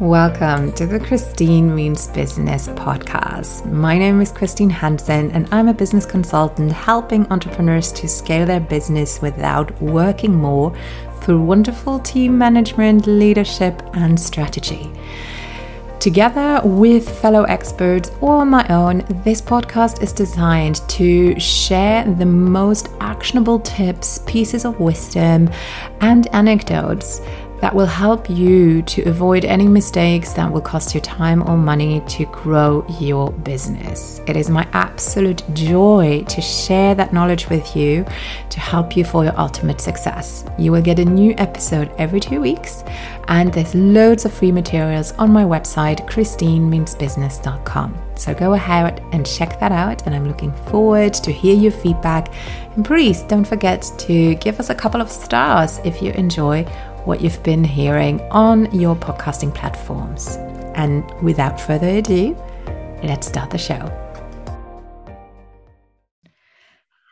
Welcome to the Christine Means Business podcast. My name is Christine Hansen, and I'm a business consultant helping entrepreneurs to scale their business without working more through wonderful team management, leadership, and strategy. Together with fellow experts or my own, this podcast is designed to share the most actionable tips, pieces of wisdom, and anecdotes that will help you to avoid any mistakes that will cost you time or money to grow your business. It is my absolute joy to share that knowledge with you to help you for your ultimate success. You will get a new episode every two weeks, and there's loads of free materials on my website, christinemeansbusiness.com. So go ahead and check that out, and I'm looking forward to hear your feedback. And please don't forget to give us a couple of stars if you enjoy what you've been hearing on your podcasting platforms. And without further ado, let's start the show.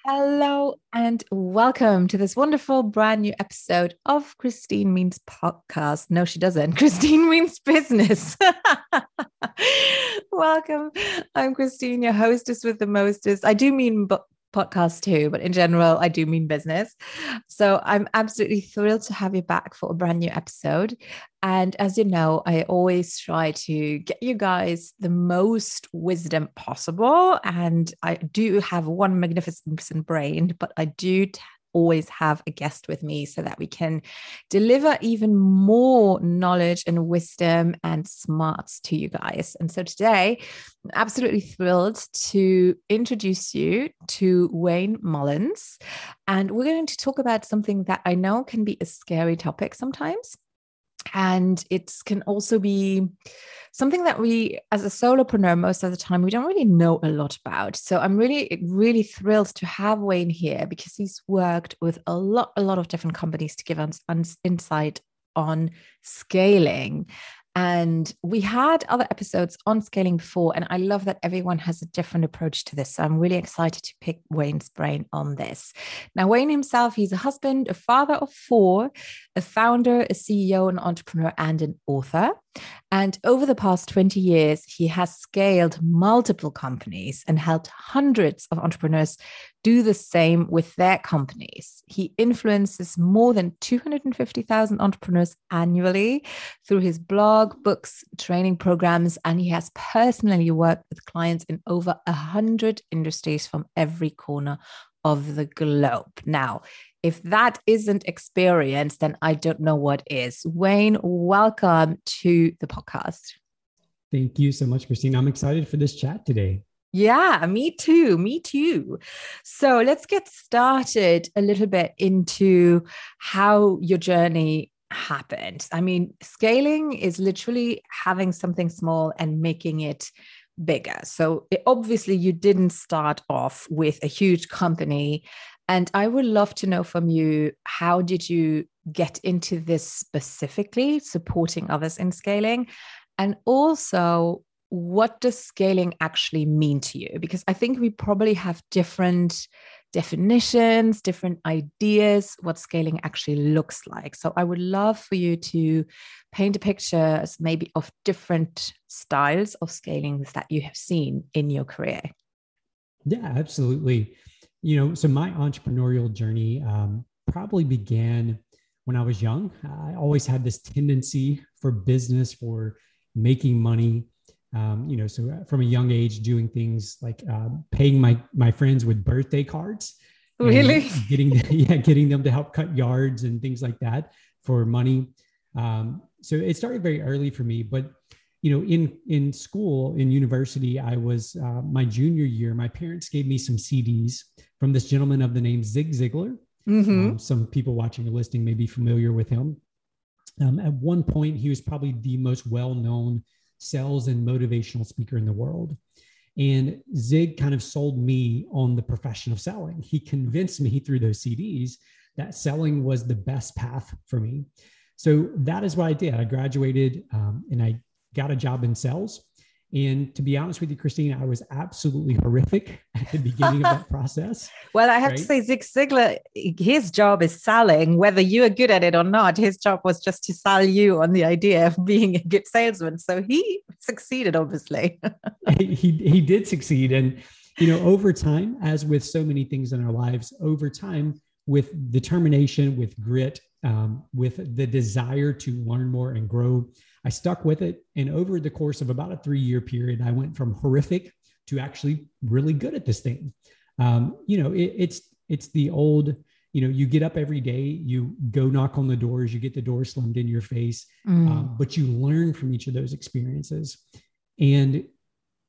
Hello and welcome to this wonderful brand new episode of Christine Means Podcast. No, she doesn't. Christine Means Business. welcome. I'm Christine, your hostess with the mostest. I do mean podcast too, but in general, I do mean business. So I'm absolutely thrilled to have you back for a brand new episode. And as you know, I always try to get you guys the most wisdom possible. And I do have one magnificent brain, but I do always have a guest with me so that we can deliver even more knowledge and wisdom and smarts to you guys. And so today, I'm absolutely thrilled to introduce you to Wayne Mullins. And we're going to talk about something that I know can be a scary topic sometimes and it can also be something that we as a solopreneur most of the time we don't really know a lot about. So i'm really really thrilled to have wayne here because he's worked with a lot a lot of different companies to give us insight on scaling and we had other episodes on scaling before, and I love that everyone has a different approach to this. So I'm really excited to pick Wayne's brain on this. Now, Wayne himself, he's a husband, a father of four, a founder, a CEO, an entrepreneur, and an author. And over the past 20 years, he has scaled multiple companies and helped hundreds of entrepreneurs do the same with their companies. He influences more than 250,000 entrepreneurs annually through his blog, books, training programs, and he has personally worked with clients in over 100 industries from every corner of the globe. Now, if that isn't experience, then I don't know what is. Wayne, welcome to the podcast. Thank you so much, Christine. I'm excited for this chat today. Yeah, me too. Me too. So let's get started a little bit into how your journey happened. I mean, scaling is literally having something small and making it bigger. So it, obviously, you didn't start off with a huge company and I would love to know from you how did you get into this specifically, supporting others in scaling? And also, what does scaling actually mean to you? Because I think we probably have different definitions, different ideas what scaling actually looks like. So I would love for you to paint a picture maybe of different styles of scalings that you have seen in your career. Yeah, absolutely you know, so my entrepreneurial journey um, probably began when I was young. I always had this tendency for business, for making money. Um, you know, so uh, from a young age, doing things like uh, paying my my friends with birthday cards. Really? Getting yeah, getting them to help cut yards and things like that for money. Um, so it started very early for me, but you know, in in school, in university, I was uh, my junior year. My parents gave me some CDs from this gentleman of the name Zig Ziglar. Mm-hmm. Um, some people watching the listing may be familiar with him. Um, at one point, he was probably the most well-known sales and motivational speaker in the world. And Zig kind of sold me on the profession of selling. He convinced me through those CDs that selling was the best path for me. So that is what I did. I graduated um, and I got a job in sales. And to be honest with you, Christina, I was absolutely horrific at the beginning of that process. Well, I have right? to say, Zig Ziglar, his job is selling, whether you are good at it or not. His job was just to sell you on the idea of being a good salesman. So he succeeded, obviously. he, he did succeed. And, you know, over time, as with so many things in our lives, over time, with determination, with grit, um, with the desire to learn more and grow, I stuck with it. And over the course of about a three year period, I went from horrific to actually really good at this thing. Um, you know, it, it's it's the old, you know, you get up every day, you go knock on the doors, you get the door slammed in your face, mm. um, but you learn from each of those experiences. And,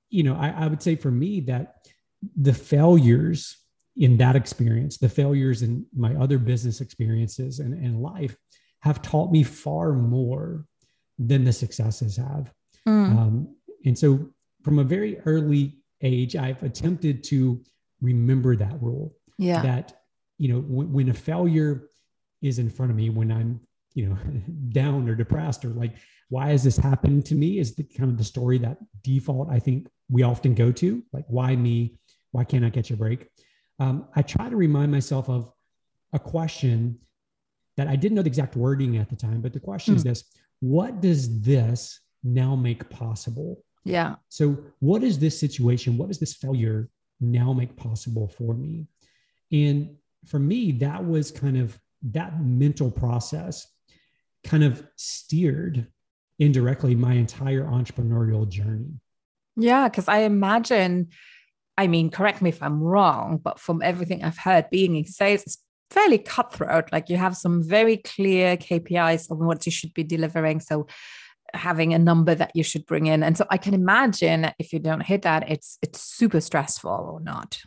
you know, I, I would say for me that the failures in that experience, the failures in my other business experiences and, and life have taught me far more than the successes have. Mm. Um, and so from a very early age, I've attempted to remember that rule. Yeah. That, you know, when, when a failure is in front of me, when I'm, you know, down or depressed or like, why is this happening to me? Is the kind of the story that default I think we often go to, like, why me? Why can't I catch a break? Um, I try to remind myself of a question that I didn't know the exact wording at the time, but the question mm. is this what does this now make possible? Yeah. So, what is this situation? What does this failure now make possible for me? And for me, that was kind of that mental process kind of steered indirectly my entire entrepreneurial journey. Yeah. Cause I imagine, I mean, correct me if I'm wrong, but from everything I've heard, being in sales, fairly cutthroat. Like you have some very clear KPIs of what you should be delivering. So having a number that you should bring in. And so I can imagine if you don't hit that, it's it's super stressful or not.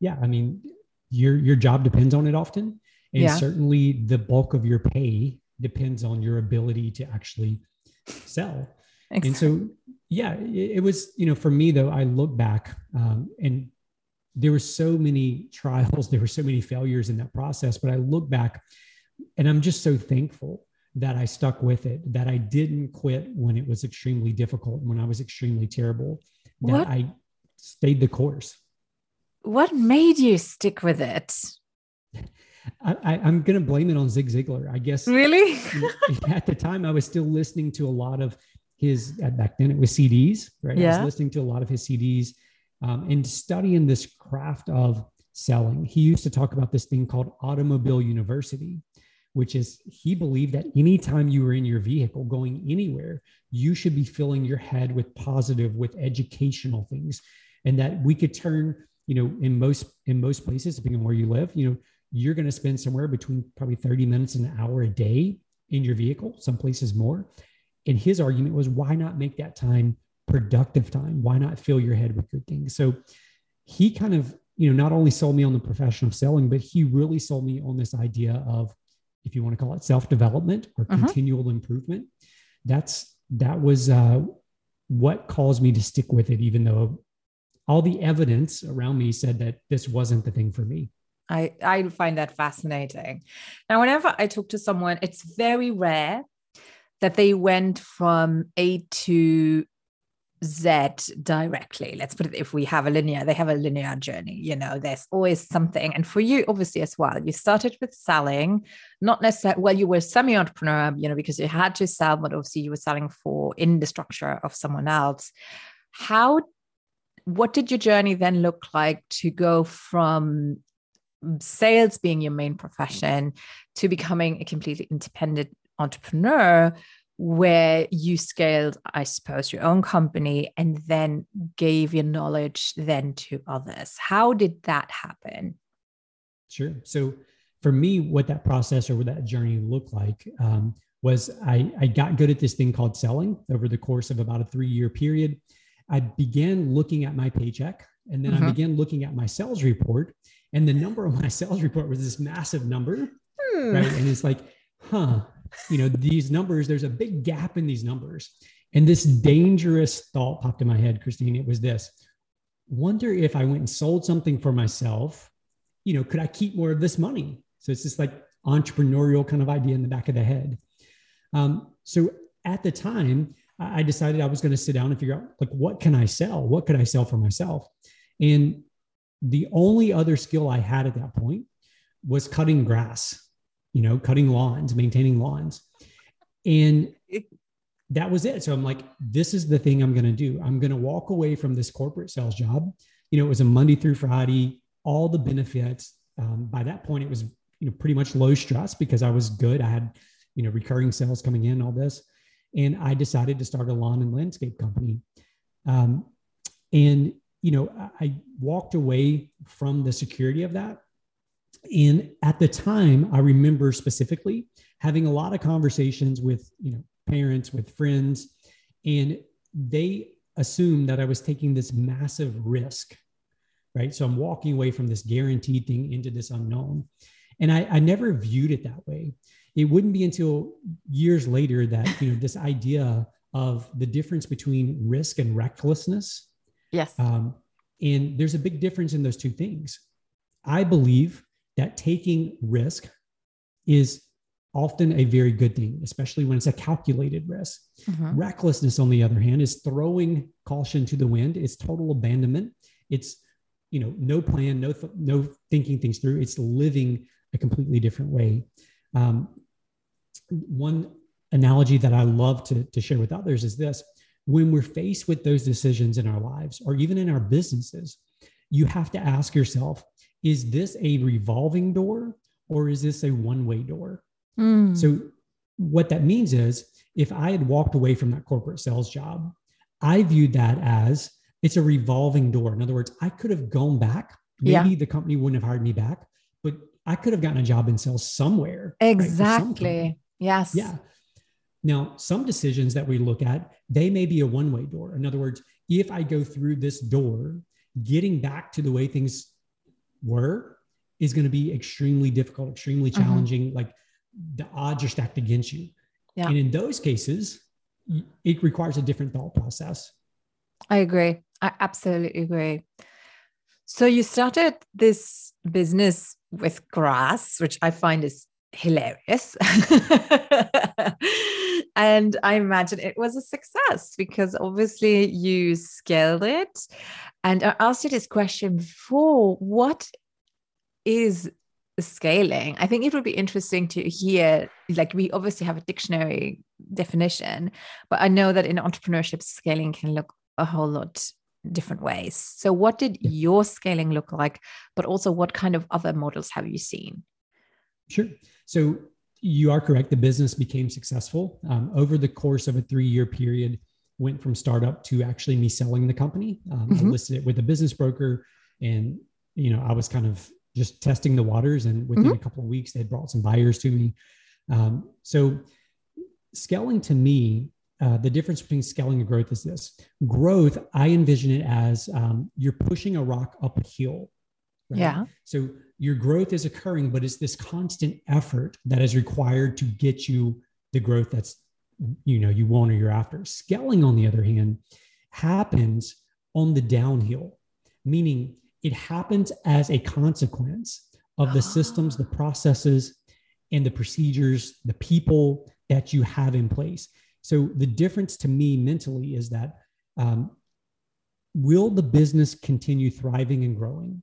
Yeah. I mean, your your job depends on it often. And yeah. certainly the bulk of your pay depends on your ability to actually sell. Exactly. And so, yeah, it, it, was, you know, for me though, I look back um, and there were so many trials, there were so many failures in that process. But I look back and I'm just so thankful that I stuck with it, that I didn't quit when it was extremely difficult, when I was extremely terrible, that what? I stayed the course. What made you stick with it? I, am going to blame it on Zig Ziglar. I guess. Really? at the time, I was still listening to a lot of his, back then it was CDs, right? Yeah. I was listening to a lot of his CDs um, studying this craft of selling. He used to talk about this thing called Automobile University, which is he believed that anytime you were in your vehicle going anywhere, you should be filling your head with positive, with educational things, and that we could turn, you know, in most in most places, depending on where you live, you know, you're going to spend somewhere between probably 30 minutes and an hour a day in your vehicle, some places more. And his argument was, why not make that time productive time. Why not fill your head with good things? So he kind of, you know, not only sold me on the profession of selling, but he really sold me on this idea of, if you want to call it self development or uh-huh. continual improvement. That's that was uh, what caused me to stick with it, even though all the evidence around me said that this wasn't the thing for me. I, I find that fascinating. Now, whenever I talk to someone, it's very rare that they went from A to Z directly. Let's put it if we have a linear, they have a linear journey, you know, there's always something. And for you, obviously, as well, you started with selling, not necessarily, well, you were semi entrepreneur, you know, because you had to sell, but obviously you were selling for in the structure of someone else. How, what did your journey then look like to go from sales being your main profession to becoming a completely independent entrepreneur? Where you scaled, I suppose, your own company and then gave your knowledge then to others. How did that happen? Sure. So for me, what that process or what that journey looked like um, was I, I got good at this thing called selling over the course of about a three year period. I began looking at my paycheck and then mm-hmm. I began looking at my sales report. And the number on my sales report was this massive number. Hmm. Right. And it's like, huh, you know, these numbers, there's a big gap in these numbers. And this dangerous thought popped in my head, Christine. It was this wonder if I went and sold something for myself, you know, could I keep more of this money? So it's this like entrepreneurial kind of idea in the back of the head. Um, so at the time, I decided I was going to sit down and figure out like what can I sell? What could I sell for myself? And the only other skill I had at that point was cutting grass, you know, cutting lawns, maintaining lawns. And that was it. So I'm like, this is the thing I'm going to do. I'm going to walk away from this corporate sales job. You know, it was a Monday through Friday, all the benefits. Um, by that point, it was, you know, pretty much low stress because I was good. I had, you know, recurring sales coming in, all this. And I decided to start a lawn and landscape company. Um, and, you know, I walked away from the security of that. And at the time, I remember specifically having a lot of conversations with, you know, parents, with friends, and they assumed that I was taking this massive risk, right? So I'm walking away from this guaranteed thing into this unknown. And I, I never viewed it that way. It wouldn't be until years later that, you know, this idea of the difference between risk and recklessness. Yes. Um, and there's a big difference in those two things. I believe that taking risk is often a very good thing, especially when it's a calculated risk. Mm-hmm. Recklessness, on the other hand, is throwing caution to the wind. It's total abandonment. It's you know no plan, no th- no thinking things through. It's living a completely different way. Um, one analogy that I love to, to share with others is this: when we're faced with those decisions in our lives, or even in our businesses, you have to ask yourself: Is this a revolving door, or is this a one-way door? Mm. So, what that means is if I had walked away from that corporate sales job, I viewed that as it's a revolving door. In other words, I could have gone back. Maybe yeah. the company wouldn't have hired me back, but I could have gotten a job in sales somewhere. Exactly. Right, yes. Yeah. Now, some decisions that we look at, they may be a one way door. In other words, if I go through this door, getting back to the way things were is going to be extremely difficult, extremely mm-hmm. challenging. Mm-hmm. Like the odds are stacked against you. Yeah. And in those cases, it requires a different thought process. I agree. I absolutely agree. So you started this business with grass, which I find is hilarious. and I imagine it was a success because obviously you scaled it. And I asked you this question before what is scaling i think it would be interesting to hear like we obviously have a dictionary definition but i know that in entrepreneurship scaling can look a whole lot different ways so what did your scaling look like but also what kind of other models have you seen sure so you are correct the business became successful um, over the course of a three year period went from startup to actually me selling the company um, mm-hmm. i listed it with a business broker and you know i was kind of just testing the waters. And within mm-hmm. a couple of weeks, they had brought some buyers to me. Um, so scaling to me, uh, the difference between scaling and growth is this growth, I envision it as um, you're pushing a rock up a hill. Right? Yeah. So your growth is occurring, but it's this constant effort that is required to get you the growth that's you know you want or you're after. Scaling, on the other hand, happens on the downhill, meaning it happens as a consequence of the systems, the processes, and the procedures, the people that you have in place. So the difference to me mentally is that um, will the business continue thriving and growing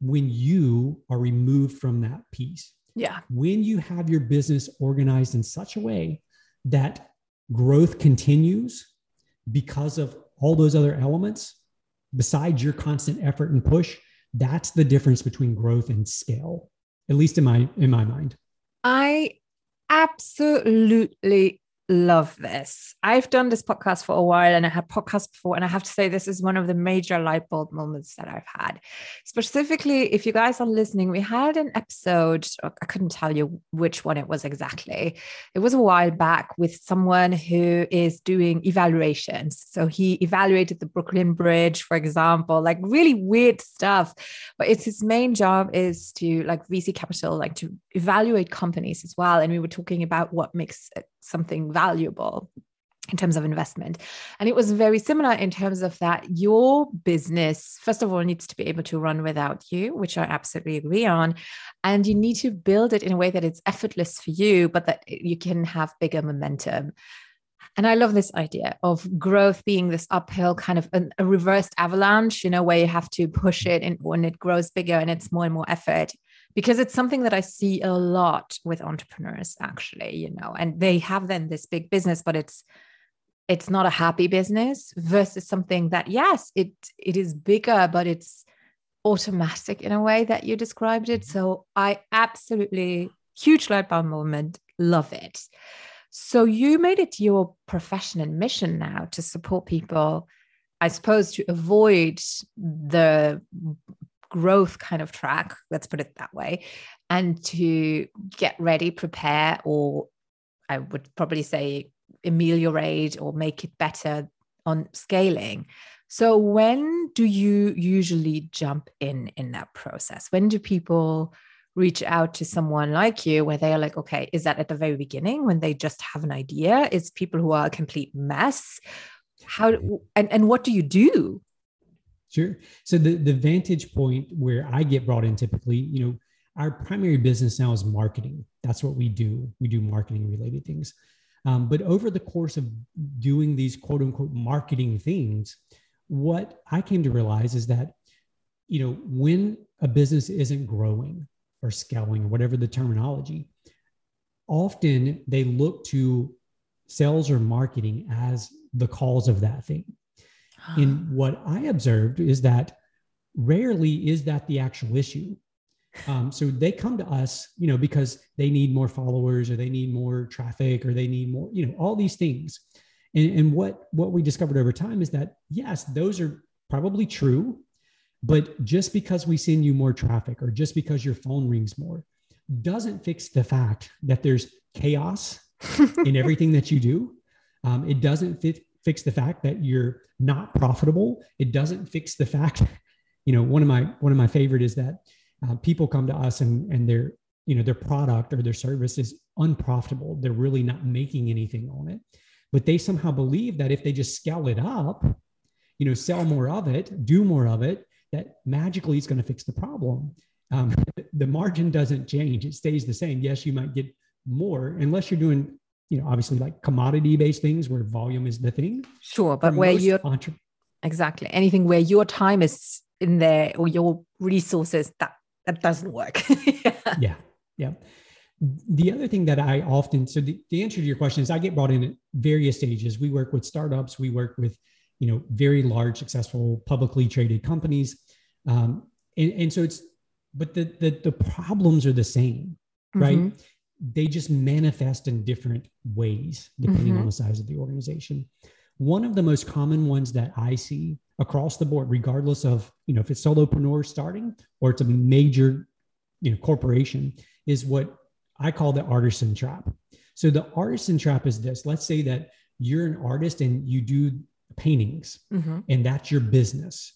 when you are removed from that piece? Yeah. When you have your business organized in such a way that growth continues because of all those other elements, besides your constant effort and push, that's the difference between growth and scale, at least in my in my mind. I absolutely love this. I've done this podcast for a while and I had podcasts before, and I have to say, this is one of the major light bulb moments that I've had. Specifically, if you guys are listening, we had an episode, oh, I couldn't tell you which one it was exactly. It was a while back with someone who is doing evaluations. So he evaluated the Brooklyn Bridge, for example, like really weird stuff. But it's his main job is to like VC capital, like to evaluate companies as well. And we were talking about what makes something valuable in terms of investment. And it was very similar in terms of that your business, first of all, needs to be able to run without you, which I absolutely agree on. And you need to build it in a way that it's effortless for you, but that you can have bigger momentum. And I love this idea of growth being this uphill kind of a, a reversed avalanche, you know, where you have to push it and when it grows bigger and it's more and more effort. Because it's something that I see a lot with entrepreneurs, actually, you know, and they have then this big business, but it's it's not a happy business versus something that yes, it it is bigger, but it's automatic in a way that you described it. Mm-hmm. So I absolutely huge light bulb moment, love it. So you made it your profession and mission now to support people, I suppose, to avoid the growth kind of track, let's put it that way, and to get ready, prepare, or I would probably say ameliorate or make it better on scaling. So when do you usually jump in in that process? When do people reach out to someone like you where they're like, okay, is that at the very beginning when they just have an idea? Is people who are a complete mess? How and, and what do you do? Sure. So the, the vantage point where I get brought in typically, you know, our primary business now is marketing. That's what we do. We do marketing related things. Um, but over the course of doing these quote unquote marketing things, what I came to realize is that, you know, when a business isn't growing, or scaling or whatever the terminology, often they look to sales or marketing as the cause of that thing. And what I observed is that rarely is that the actual issue. Um, so they come to us, you know, because they need more followers or they need more traffic or they need more, you know, all these things. And, and what what we discovered over time is that yes, those are probably true. But just because we send you more traffic or just because your phone rings more doesn't fix the fact that there's chaos in everything that you do. Um, it doesn't fit, fix the fact that you're not profitable. It doesn't fix the fact, you know, one of my one of my favorite is that uh, people come to us and and their you know their product or their service is unprofitable. They're really not making anything on it, but they somehow believe that if they just scale it up, you know, sell more of it, do more of it, that magically is going to fix the problem. Um, the margin doesn't change; it stays the same. Yes, you might get more unless you're doing, you know, obviously like commodity-based things where volume is the thing. Sure, but For where you're entre- exactly anything where your time is in there or your resources that that doesn't work. yeah. yeah, yeah. The other thing that I often so the, the answer to your question is I get brought in at various stages. We work with startups. We work with you know very large successful publicly traded companies um, and, and so it's but the, the the problems are the same right mm-hmm. They just manifest in different ways depending mm-hmm. on the size of the organization one of the most common ones that i see across the board regardless of you know if it's solopreneur starting or it's a major you know corporation is what i call the artisan trap so the artisan trap is this let's say that you're an artist and you do paintings mm-hmm. and that's your business.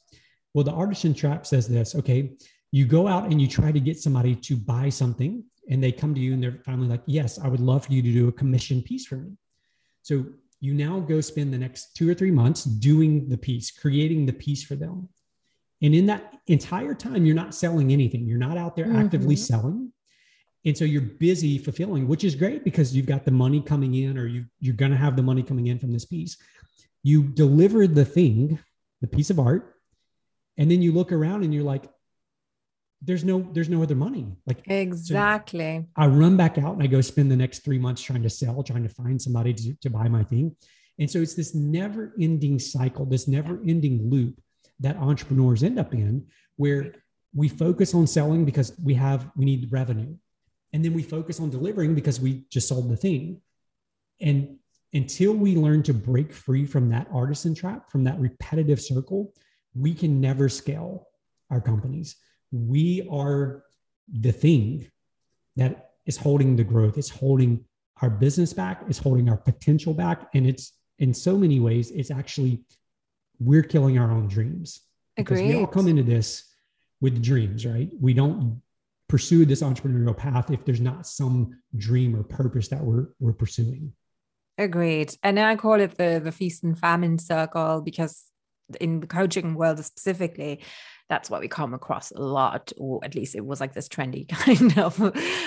Well, the artisan trap says this okay, you go out and you try to get somebody to buy something and they come to you and they're finally like, yes, I would love for you to do a commission piece for me. So you now go spend the next two or three months doing the piece, creating the piece for them. And in that entire time, you're not selling anything. You're not out there mm-hmm. actively selling. And so you're busy fulfilling, which is great because you've got the money coming in or you, you're going to have the money coming in from this piece you deliver the thing, the piece of art, and then you look around and you're like, there's no there's no other money. Like exactly. So i run back out and i go spend the next three months trying to sell trying to find somebody to, to buy my thing. And so it's this never ending cycle this never ending loop that entrepreneurs end up in where we focus on selling because we have we need revenue. And then we focus on delivering because we just sold the thing. And until we learn to break free from that artisan trap, from that repetitive circle, we can never scale our companies. We are the thing that is holding the growth, it's holding our business back, it's holding our potential back. And it's in so many ways, it's actually we're killing our own dreams. Because we all come into this with dreams, right? We don't pursue this entrepreneurial path if there's not some dream or purpose that we're we're pursuing. Agreed. And I call it the the feast and famine circle because in the coaching world specifically, that's what we come across a lot, or at least it was like this trendy kind of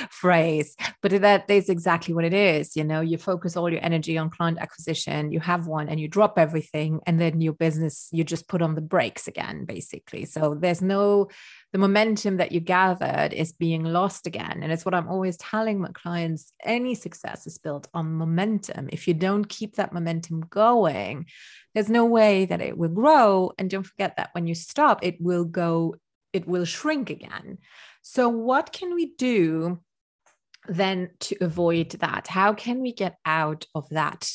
phrase. But that is exactly what it is. You know, you focus all your energy on client acquisition, you have one and you drop everything, and then your business, you just put on the brakes again, basically. So there's no the momentum that you gathered is being lost again. And it's what I'm always telling my clients any success is built on momentum. If you don't keep that momentum going, there's no way that it will grow. And don't forget that when you stop, it will go, it will shrink again. So, what can we do then to avoid that? How can we get out of that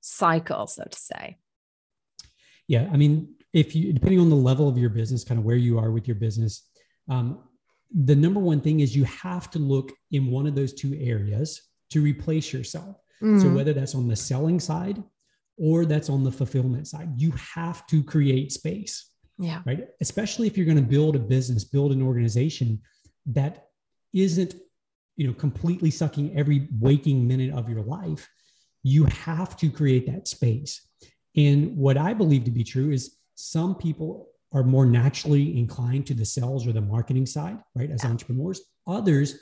cycle, so to say? Yeah, I mean, if you depending on the level of your business kind of where you are with your business um, the number one thing is you have to look in one of those two areas to replace yourself mm. so whether that's on the selling side or that's on the fulfillment side you have to create space yeah right especially if you're going to build a business build an organization that isn't you know completely sucking every waking minute of your life you have to create that space and what i believe to be true is some people are more naturally inclined to the sales or the marketing side, right? As entrepreneurs, others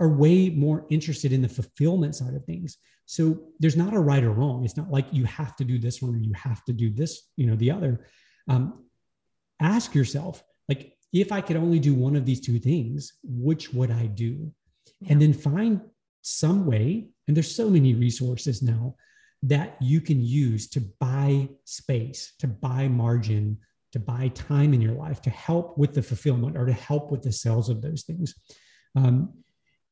are way more interested in the fulfillment side of things. So there's not a right or wrong. It's not like you have to do this one or you have to do this, you know, the other. Um, ask yourself, like, if I could only do one of these two things, which would I do? Yeah. And then find some way, and there's so many resources now that you can use to buy space, to buy margin, to buy time in your life to help with the fulfillment or to help with the sales of those things. Um,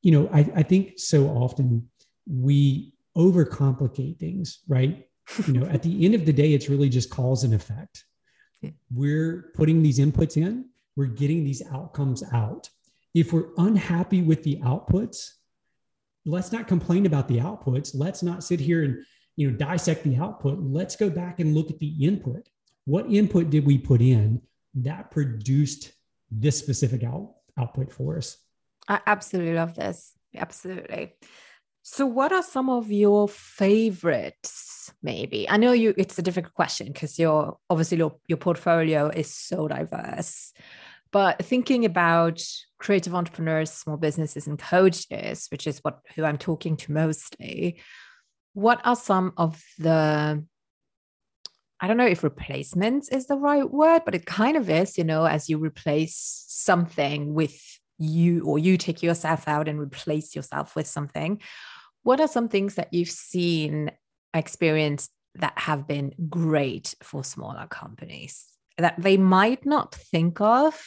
you know, I, I think so often we overcomplicate things, right? You know, at the end of the day, it's really just cause and effect. We're putting these inputs in, we're getting these outcomes out. If we're unhappy with the outputs, let's not complain about the outputs. Let's not sit here and you know dissect the output. Let's go back and look at the input. What input did we put in that produced this specific out, output for us? I absolutely love this. Absolutely. So, what are some of your favorites? Maybe I know you. It's a difficult question because your obviously your your portfolio is so diverse. But thinking about creative entrepreneurs, small businesses, and coaches, which is what who I'm talking to mostly, what are some of the I don't know if replacements is the right word, but it kind of is, you know, as you replace something with you or you take yourself out and replace yourself with something. What are some things that you've seen, experienced that have been great for smaller companies that they might not think of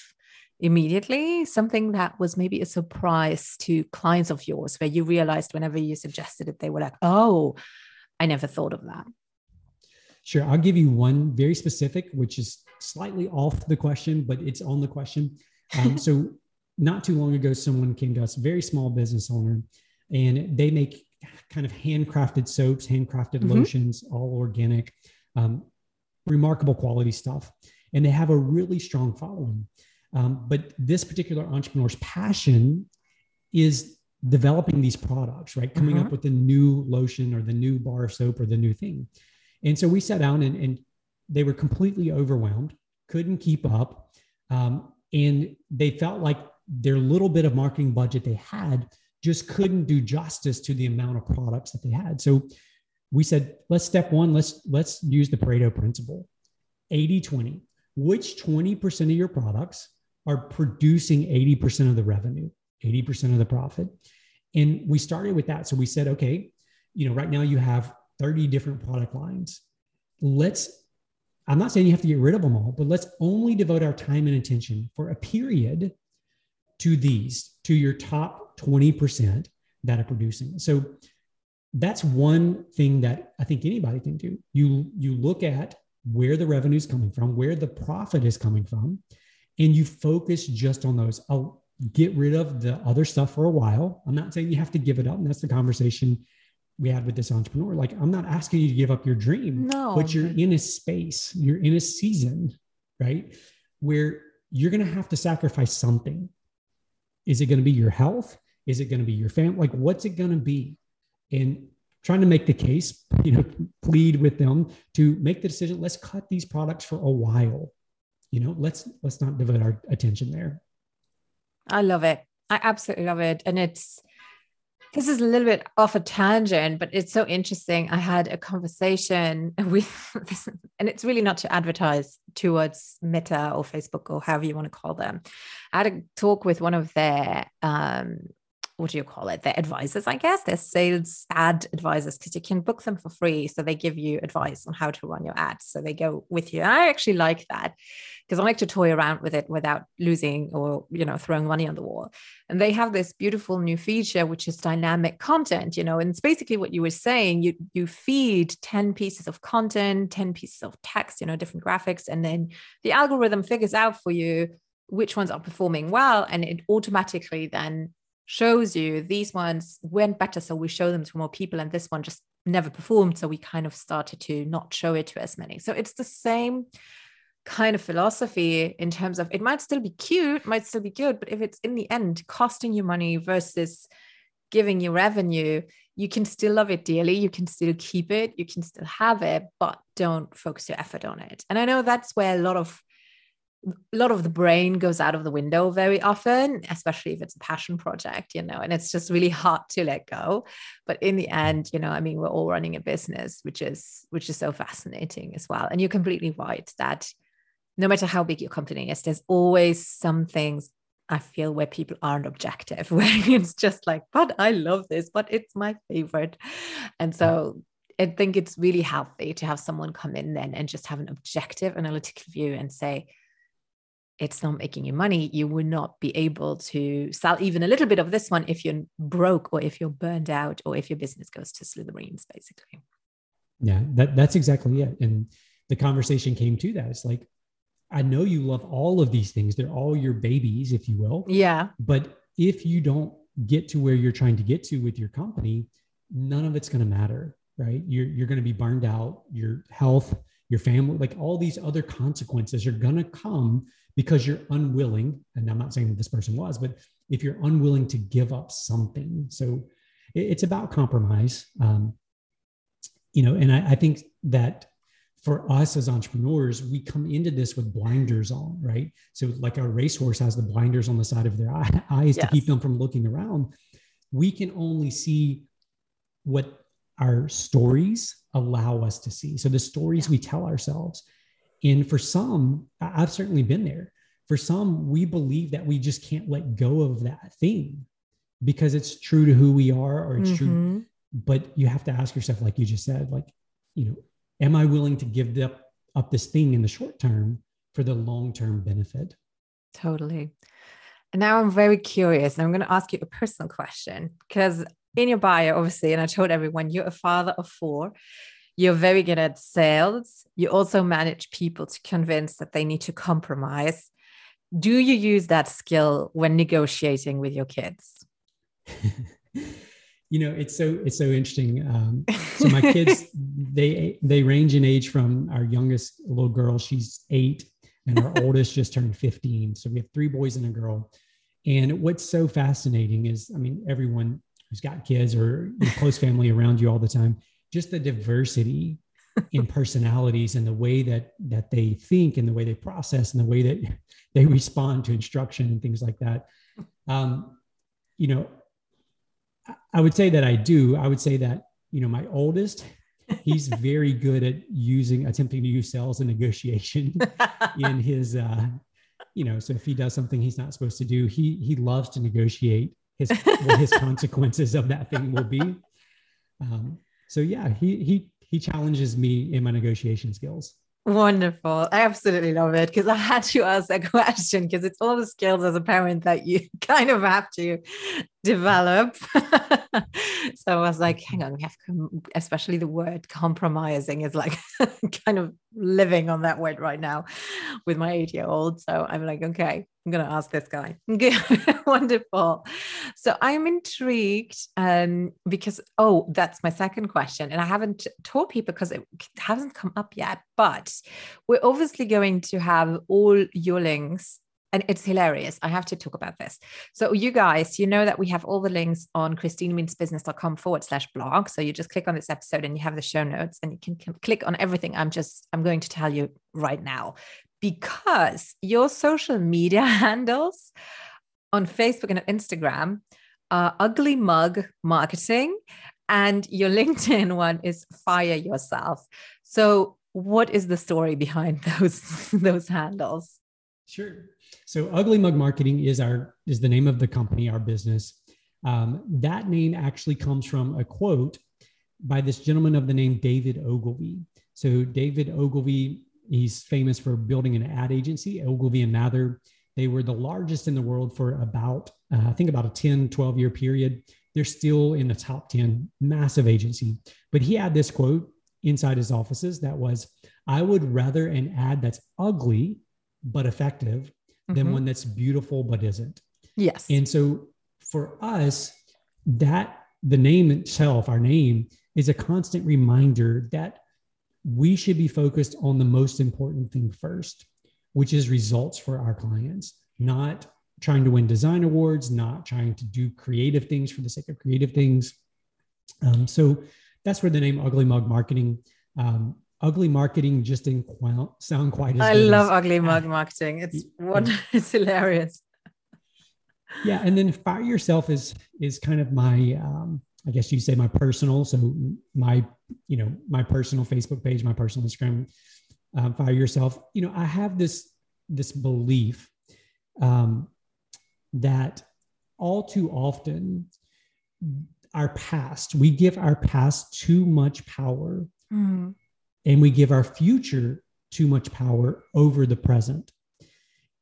immediately? Something that was maybe a surprise to clients of yours where you realized whenever you suggested it, they were like, oh, I never thought of that. Sure. I'll give you one very specific, which is slightly off the question, but it's on the question. Um, so, not too long ago, someone came to us, a very small business owner, and they make kind of handcrafted soaps, handcrafted mm-hmm. lotions, all organic, um, remarkable quality stuff. And they have a really strong following. Um, but this particular entrepreneur's passion is developing these products, right? Coming uh-huh. up with the new lotion or the new bar soap or the new thing. And so we sat down and, and they were completely overwhelmed, couldn't keep up. Um, and they felt like their little bit of marketing budget they had just couldn't do justice to the amount of products that they had. So we said, let's step one, let's let's use the Pareto principle. 80-20. Which 20% of your products are producing 80% of the revenue, 80% of the profit? And we started with that. So we said, okay, you know, right now you have 30 different product lines. Let's, I'm not saying you have to get rid of them all, but let's only devote our time and attention for a period to these, to your top 20% that are producing. So that's one thing that I think anybody can do. You you look at where the revenue is coming from, where the profit is coming from, and you focus just on those. I'll get rid of the other stuff for a while. I'm not saying you have to give it up, and that's the conversation we had with this entrepreneur. Like, I'm not asking you to give up your dream, no. but you're in a space, you're in a season, right? Where you're going to have to sacrifice something. Is it going to be your health? Is it going to be your family? Like, what's it going to be? And trying to make the case, you know, plead with them to make the decision. Let's cut these products for a while. you know, let's let's not devote our attention there. I love it. I absolutely love it. And it's this is a little bit off a tangent, but it's so interesting. I had a conversation with, and it's really not to advertise towards Meta or Facebook or however you want to call them. I had a talk with one of their um, what do you call it? They're advisors, I guess. They're sales ad advisors because you can book them for free. So they give you advice on how to run your ads. So they go with you. And I actually like that because I like to toy around with it without losing or, you know, throwing money on the wall. And they have this beautiful new feature, which is dynamic content, you know, and it's basically what you were saying. You you feed 10 pieces of content, 10 pieces of text, you know, different graphics, and then the algorithm figures out for you which ones are performing well and it automatically then shows you these ones went better so we show them to more people and this one just never performed so we kind of started to not show it to as many. So it's the same kind of philosophy in terms of it might still be cute might still be good but if it's in the end costing you money versus giving you revenue you can still love it dearly you can still keep it you can still have it but don't focus your effort on it. And i know that's where a lot of a lot of the brain goes out of the window very often, especially if it's a passion project, you know, and it's just really hard to let go. But in the end, you know, I mean, we're all running a business, which is which is so fascinating as well. And you're completely right that no matter how big your company is, there's always some things I feel where people aren't objective, where it's just like, but I love this, but it's my favorite. And so I think it's really healthy to have someone come in then and just have an objective analytical view and say, it's not making you money, you would not be able to sell even a little bit of this one if you're broke or if you're burned out or if your business goes to smithereens, basically. Yeah, that, that's exactly it. And the conversation came to that. It's like, I know you love all of these things. They're all your babies, if you will. Yeah. But if you don't get to where you're trying to get to with your company, none of it's going to matter, right? You're, you're going to be burned out. Your health, your family, like all these other consequences are going to come because you're unwilling, and I'm not saying that this person was, but if you're unwilling to give up something. So it's about compromise. Um, you know, and I, I think that for us as entrepreneurs, we come into this with blinders on, right? So, like a racehorse has the blinders on the side of their eyes yes. to keep them from looking around. We can only see what our stories allow us to see. So, the stories we tell ourselves. And for some, I've certainly been there. For some, we believe that we just can't let go of that thing because it's true to who we are or it's mm-hmm. true. But you have to ask yourself, like you just said, like, you know, am I willing to give up, up this thing in the short term for the long term benefit? Totally. And now I'm very curious, and I'm going to ask you a personal question because in your bio, obviously, and I told everyone you're a father of four. You're very good at sales. You also manage people to convince that they need to compromise. Do you use that skill when negotiating with your kids? you know, it's so it's so interesting. Um, so my kids, they they range in age from our youngest little girl, she's eight, and our oldest just turned 15. So we have three boys and a girl. And what's so fascinating is, I mean, everyone who's got kids or close family around you all the time, just the diversity in personalities and the way that that they think and the way they process and the way that they respond to instruction and things like that. Um, you know i would say that i do. I would say that you know my oldest he's very good at using attempting to use sales and negotiation in his uh you know so if he does something he's not supposed to do he he loves to negotiate his what his consequences of that thing will be. Um, so yeah, he he he challenges me in my negotiation skills. Wonderful. I absolutely love it because I had to ask that question because it's all the skills as a parent that you kind of have to develop. so I was like, hang on, we have, especially the word compromising is like kind of living on that word right now with my eight year old. So I'm like, okay, I'm going to ask this guy. Wonderful. So I'm intrigued um, because, oh, that's my second question. And I haven't told people because it hasn't come up yet, but we're obviously going to have all your links and it's hilarious. I have to talk about this. So, you guys, you know that we have all the links on christinemeansbusiness.com forward slash blog. So, you just click on this episode and you have the show notes and you can, can click on everything I'm just, I'm going to tell you right now because your social media handles on Facebook and Instagram are Ugly Mug Marketing, and your LinkedIn one is Fire Yourself. So, what is the story behind those those handles? Sure. So, Ugly Mug Marketing is our is the name of the company, our business. Um, that name actually comes from a quote by this gentleman of the name David Ogilvy. So, David Ogilvy, he's famous for building an ad agency, Ogilvy and Mather. They were the largest in the world for about, uh, I think, about a 10, 12 year period. They're still in the top 10, massive agency. But he had this quote inside his offices that was, I would rather an ad that's ugly but effective mm-hmm. than one that's beautiful but isn't. Yes. And so for us, that the name itself, our name, is a constant reminder that we should be focused on the most important thing first, which is results for our clients, not trying to win design awards, not trying to do creative things for the sake of creative things. Um, so that's where the name Ugly Mug Marketing. Um, ugly marketing just didn't quite sound quite as. I love as, ugly mug marketing. It's one. Yeah. It's hilarious. Yeah, and then fire yourself is is kind of my. Um, I guess you say my personal. So my, you know, my personal Facebook page, my personal Instagram. Um, fire yourself. You know, I have this this belief um, that all too often our past we give our past too much power mm. And we give our future too much power over the present.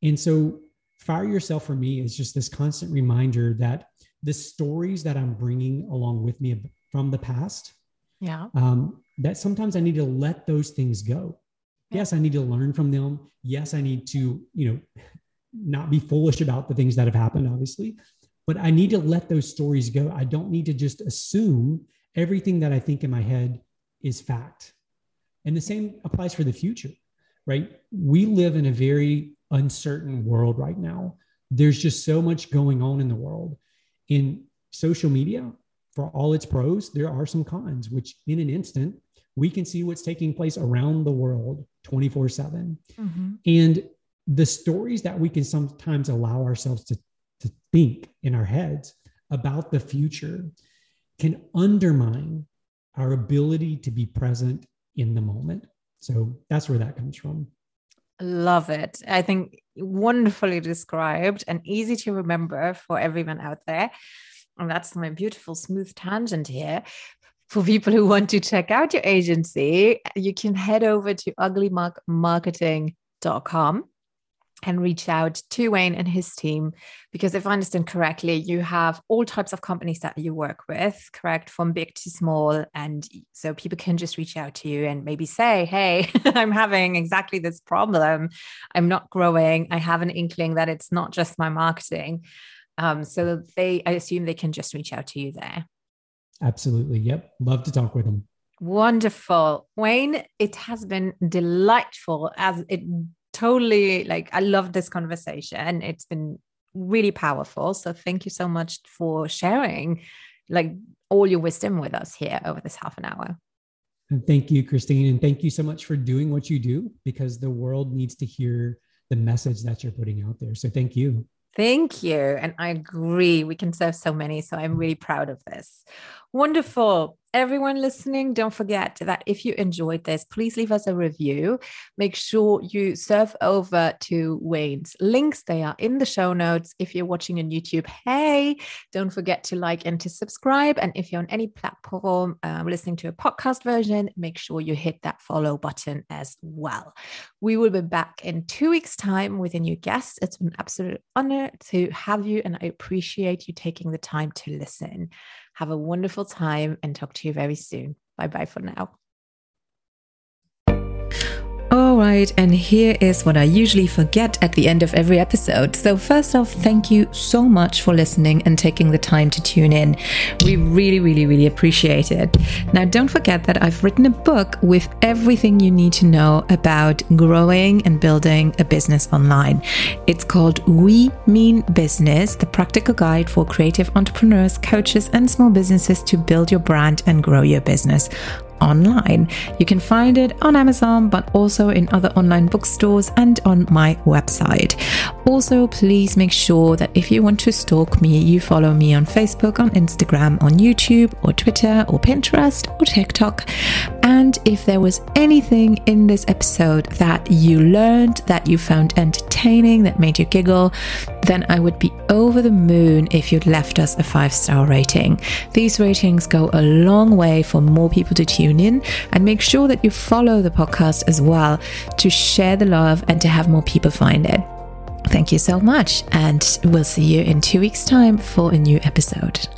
And so fire yourself for me is just this constant reminder that the stories that i'm bringing along with me from the past yeah. um, that sometimes i need to let those things go. Yes i need to learn from them. Yes i need to you know not be foolish about the things that have happened, obviously, but I need to let those stories go. I don't need to just assume everything that I think in my head is fact. And the same applies for the future, right? We live in a very uncertain world right now. There's just so much going on in the world. In social media, for all its pros, there are some cons, which in an instant, we can see what's taking place around the world 24 7. Mm-hmm. And the stories that we can sometimes allow ourselves to, to think in our heads about the future can undermine our ability to be present in the moment. So that's where that comes from. Love it. I think wonderfully described and easy to remember for everyone out there. And that's my beautiful smooth tangent here. For people who want to check out your agency, you can head over to uglymugmarketing.com and reach out to Wayne and his team because if I understand correctly, you have all types of companies that you work with, correct? From big to small. And so people can just reach out to you and maybe say, Hey, I'm having exactly this problem. I'm not growing. I have an inkling that it's not just my marketing. Um, so they, I assume they can just reach out to you there. Absolutely. Yep. Love to talk with them. Wonderful. Wayne, it has been delightful as it totally like I love this conversation. It's been really powerful. So thank you so much for sharing like all your wisdom with us here over this half an hour. And thank you, Christine. And thank you so much for doing what you do because the world needs to hear the message that you're putting out there. So thank you. Thank you. And I agree. We can serve so many. So I'm really proud of this. Wonderful. Everyone listening, don't forget that if you enjoyed this, please leave us a review. Make sure you surf over to Wayne's links. They are in the show notes. If you're watching on YouTube, hey, don't forget to like and to subscribe. And if you're on any platform uh, listening to a podcast version, make sure you hit that follow button as well. We will be back in two weeks' time with a new guest. It's an absolute honor to have you, and I appreciate you taking the time to listen. Have a wonderful time and talk to you very soon. Bye bye for now. All right, and here is what I usually forget at the end of every episode. So, first off, thank you so much for listening and taking the time to tune in. We really, really, really appreciate it. Now, don't forget that I've written a book with everything you need to know about growing and building a business online. It's called We Mean Business, the practical guide for creative entrepreneurs, coaches, and small businesses to build your brand and grow your business online. You can find it on Amazon, but also in other online bookstores and on my website. Also, please make sure that if you want to stalk me, you follow me on Facebook, on Instagram, on YouTube, or Twitter, or Pinterest, or TikTok. And if there was anything in this episode that you learned, that you found entertaining, that made you giggle, then I would be over the moon if you'd left us a five star rating. These ratings go a long way for more people to tune in and make sure that you follow the podcast as well to share the love and to have more people find it. Thank you so much, and we'll see you in two weeks' time for a new episode.